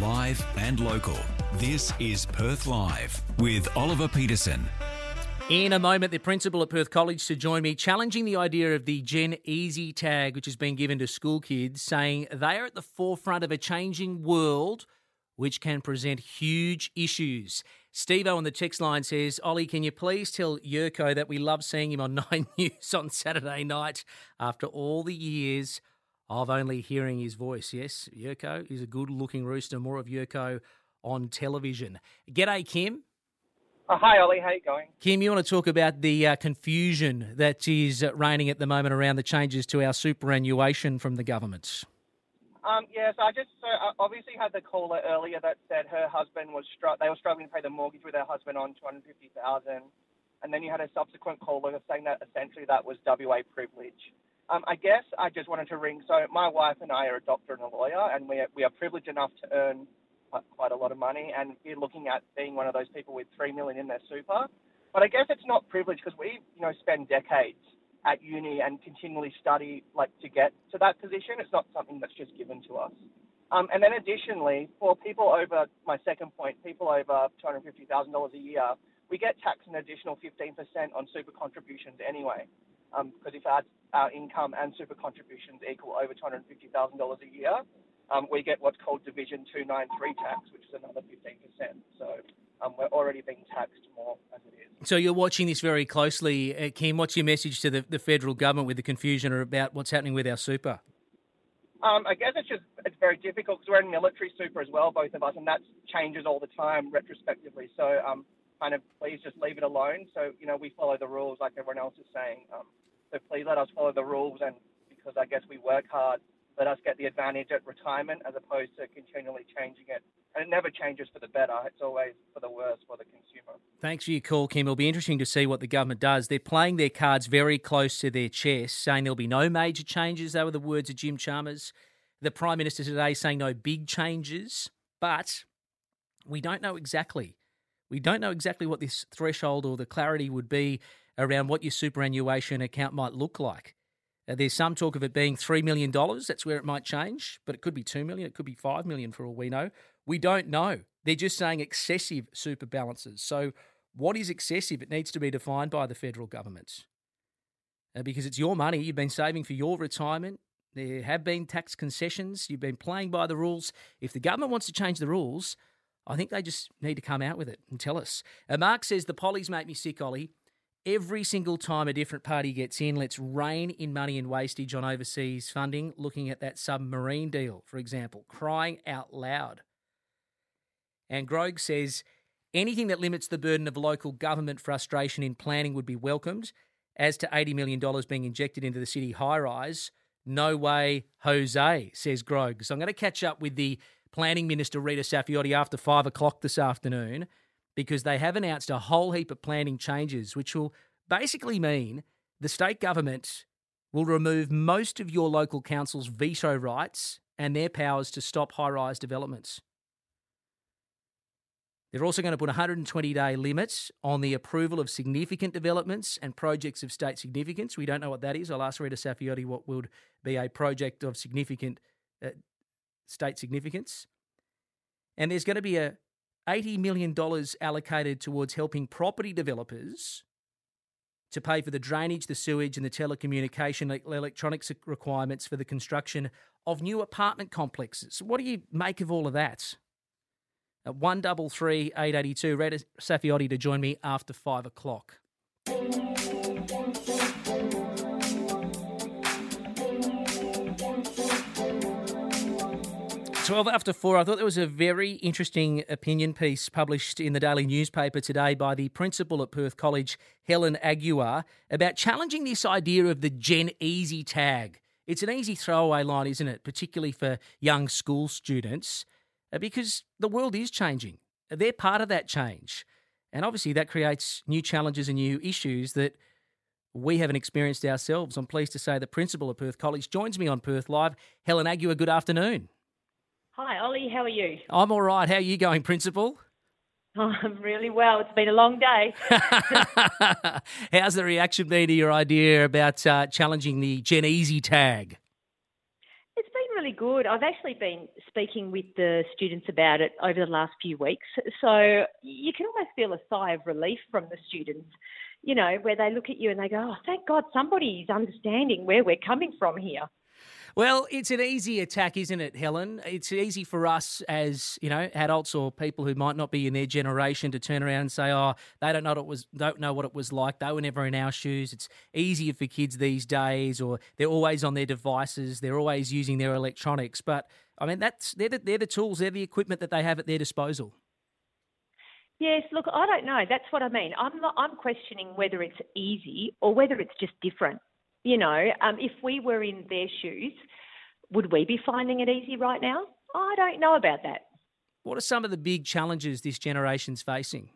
Live and local. This is Perth Live with Oliver Peterson. In a moment, the principal at Perth College to join me, challenging the idea of the Gen Easy tag, which has been given to school kids, saying they are at the forefront of a changing world which can present huge issues. Steve O on the text line says, Ollie, can you please tell Yurko that we love seeing him on Nine News on Saturday night after all the years of only hearing his voice? Yes, Yurko is a good looking rooster. More of Yurko on television. G'day, Kim. Oh, hi, Ollie. How you going? Kim, you want to talk about the uh, confusion that is reigning at the moment around the changes to our superannuation from the government? Um, yeah, so I just so I obviously had the caller earlier that said her husband was str- they were struggling to pay the mortgage with her husband on two hundred fifty thousand, and then you had a subsequent caller saying that essentially that was WA privilege. Um, I guess I just wanted to ring. So my wife and I are a doctor and a lawyer, and we are, we are privileged enough to earn quite a lot of money, and we're looking at being one of those people with three million in their super. But I guess it's not privilege because we, you know, spend decades at uni and continually study like to get to that position. It's not something that's just given to us. Um, and then additionally, for people over my second point, people over two hundred fifty thousand dollars a year, we get taxed an additional fifteen percent on super contributions anyway. Because um, if our, our income and super contributions equal over two hundred fifty thousand dollars a year, um, we get what's called Division 293 tax, which is another 15%. So um, we're already being taxed more as it is. So you're watching this very closely. Uh, Kim, what's your message to the, the federal government with the confusion about what's happening with our super? Um, I guess it's just it's very difficult because we're in military super as well, both of us, and that changes all the time retrospectively. So um, kind of please just leave it alone. So you know we follow the rules like everyone else is saying. Um, so please let us follow the rules, and because I guess we work hard let us get the advantage at retirement as opposed to continually changing it. And it never changes for the better. It's always for the worse for the consumer. Thanks for your call, Kim. It'll be interesting to see what the government does. They're playing their cards very close to their chest, saying there'll be no major changes. They were the words of Jim Chalmers. The Prime Minister today saying no big changes, but we don't know exactly. We don't know exactly what this threshold or the clarity would be around what your superannuation account might look like. Uh, there's some talk of it being $3 million. That's where it might change, but it could be 2 million. It could be 5 million for all we know. We don't know. They're just saying excessive super balances. So, what is excessive? It needs to be defined by the federal government uh, because it's your money. You've been saving for your retirement. There have been tax concessions. You've been playing by the rules. If the government wants to change the rules, I think they just need to come out with it and tell us. Uh, Mark says the pollies make me sick, Ollie. Every single time a different party gets in, let's rein in money and wastage on overseas funding, looking at that submarine deal, for example, crying out loud. And Grog says anything that limits the burden of local government frustration in planning would be welcomed. As to $80 million being injected into the city high rise, no way, Jose, says Grog. So I'm going to catch up with the Planning Minister, Rita Saffioti, after five o'clock this afternoon because they have announced a whole heap of planning changes, which will basically mean the state government will remove most of your local council's veto rights and their powers to stop high rise developments. They're also going to put 120 day limits on the approval of significant developments and projects of state significance. We don't know what that is. I'll ask Rita Saffioti what would be a project of significant uh, state significance. And there's going to be a $80 million allocated towards helping property developers to pay for the drainage, the sewage, and the telecommunication electronics requirements for the construction of new apartment complexes. What do you make of all of that? At 133 882, Rita Saffioti to join me after 5 o'clock. 12 after 4, I thought there was a very interesting opinion piece published in the Daily newspaper today by the principal at Perth College, Helen Aguiar, about challenging this idea of the Gen Easy tag. It's an easy throwaway line, isn't it? Particularly for young school students, uh, because the world is changing. They're part of that change. And obviously, that creates new challenges and new issues that we haven't experienced ourselves. I'm pleased to say the principal of Perth College joins me on Perth Live. Helen Aguiar, good afternoon. Hi, Ollie. How are you? I'm all right. How are you going, Principal? Oh, I'm really well. It's been a long day. How's the reaction been to your idea about uh, challenging the Gen Easy tag? It's been really good. I've actually been speaking with the students about it over the last few weeks. So you can almost feel a sigh of relief from the students, you know, where they look at you and they go, oh, thank God somebody's understanding where we're coming from here. Well, it's an easy attack, isn't it, Helen? It's easy for us as you know adults or people who might not be in their generation to turn around and say, "Oh, they don't know what it was, don't know what it was like. They were never in our shoes." It's easier for kids these days, or they're always on their devices. They're always using their electronics. But I mean, that's they're the, they're the tools, they're the equipment that they have at their disposal. Yes, look, I don't know. That's what I mean. I'm not, I'm questioning whether it's easy or whether it's just different. You know, um, if we were in their shoes, would we be finding it easy right now? I don't know about that. What are some of the big challenges this generation's facing?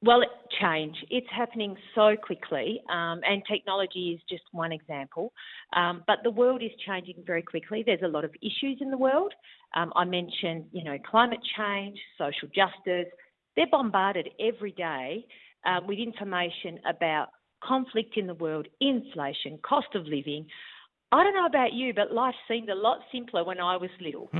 Well, change. It's happening so quickly, um, and technology is just one example. Um, but the world is changing very quickly. There's a lot of issues in the world. Um, I mentioned, you know, climate change, social justice. They're bombarded every day um, with information about conflict in the world, inflation, cost of living. I don't know about you, but life seemed a lot simpler when I was little.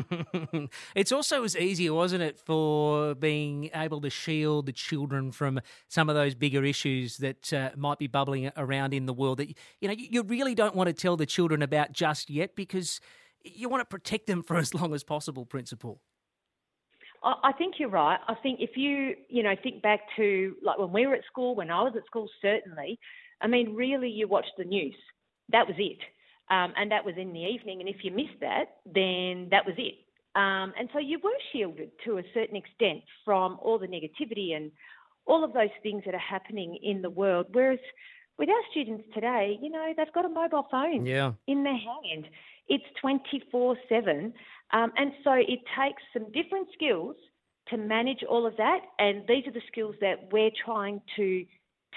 it's also as easy, wasn't it, for being able to shield the children from some of those bigger issues that uh, might be bubbling around in the world that you know you really don't want to tell the children about just yet because you want to protect them for as long as possible. Principal. I think you're right. I think if you, you know, think back to like when we were at school, when I was at school, certainly, I mean, really, you watched the news. That was it. Um, and that was in the evening. And if you missed that, then that was it. Um, and so you were shielded to a certain extent from all the negativity and all of those things that are happening in the world. Whereas with our students today, you know, they've got a mobile phone yeah. in their hand. It's 24 7. Um, and so it takes some different skills to manage all of that. And these are the skills that we're trying to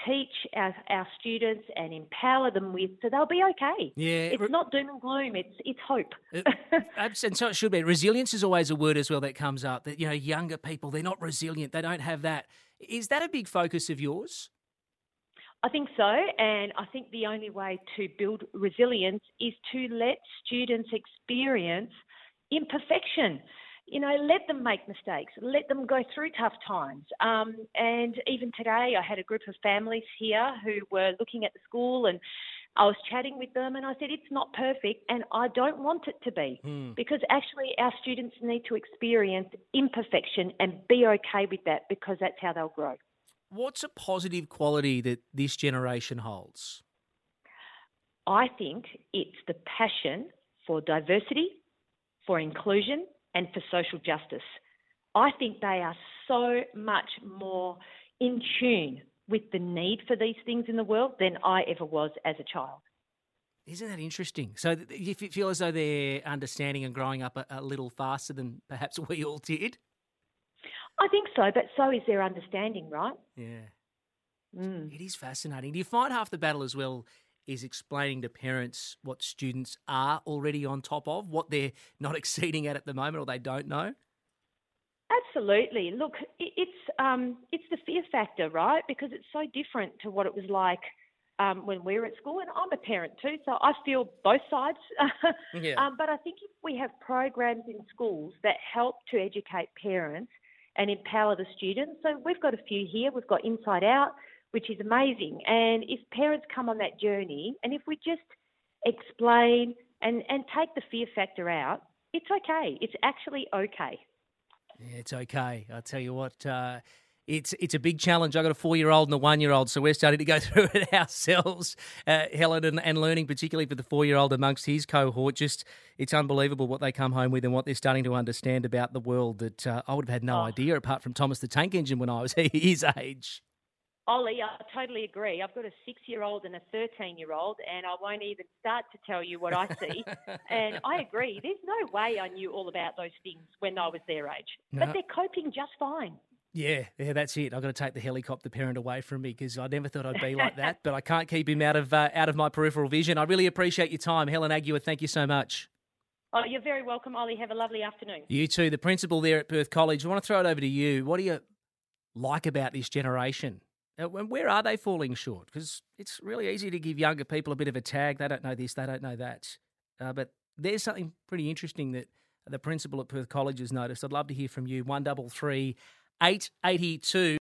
teach our, our students and empower them with so they'll be okay. Yeah. It's not doom and gloom, it's it's hope. and so it should be. Resilience is always a word as well that comes up that, you know, younger people, they're not resilient, they don't have that. Is that a big focus of yours? I think so, and I think the only way to build resilience is to let students experience imperfection you know, let them make mistakes, let them go through tough times. Um, and even today, I had a group of families here who were looking at the school and I was chatting with them and I said, it's not perfect and I don't want it to be hmm. because actually our students need to experience imperfection and be okay with that because that's how they'll grow. What's a positive quality that this generation holds? I think it's the passion for diversity, for inclusion, and for social justice. I think they are so much more in tune with the need for these things in the world than I ever was as a child. Isn't that interesting? So you feel as though they're understanding and growing up a, a little faster than perhaps we all did? I think so, but so is their understanding, right? Yeah. Mm. It is fascinating. Do you find half the battle as well is explaining to parents what students are already on top of, what they're not exceeding at at the moment or they don't know? Absolutely. Look, it's um, it's the fear factor, right? Because it's so different to what it was like um, when we were at school, and I'm a parent too, so I feel both sides. yeah. um, but I think if we have programs in schools that help to educate parents and empower the students, so we've got a few here. We've got Inside Out, which is amazing. And if parents come on that journey, and if we just explain and, and take the fear factor out, it's okay. It's actually okay. Yeah, it's okay. I'll tell you what, uh, it's it's a big challenge. I got a four year old and a one year old, so we're starting to go through it ourselves, uh, Helen, and, and learning particularly for the four year old amongst his cohort. Just it's unbelievable what they come home with and what they're starting to understand about the world that uh, I would have had no oh. idea apart from Thomas the Tank Engine when I was his age. Ollie, I totally agree. I've got a six year old and a 13 year old, and I won't even start to tell you what I see. and I agree. There's no way I knew all about those things when I was their age, no. but they're coping just fine. Yeah, yeah, that's it. I've got to take the helicopter parent away from me because I never thought I'd be like that, but I can't keep him out of uh, out of my peripheral vision. I really appreciate your time, Helen Aguiar. Thank you so much. Oh, you're very welcome, Ollie. Have a lovely afternoon. You too. The principal there at Perth College. I want to throw it over to you. What do you like about this generation? Uh, where are they falling short? Because it's really easy to give younger people a bit of a tag. They don't know this, they don't know that. Uh, but there's something pretty interesting that the principal at Perth College has noticed. I'd love to hear from you. One double three eight eighty two.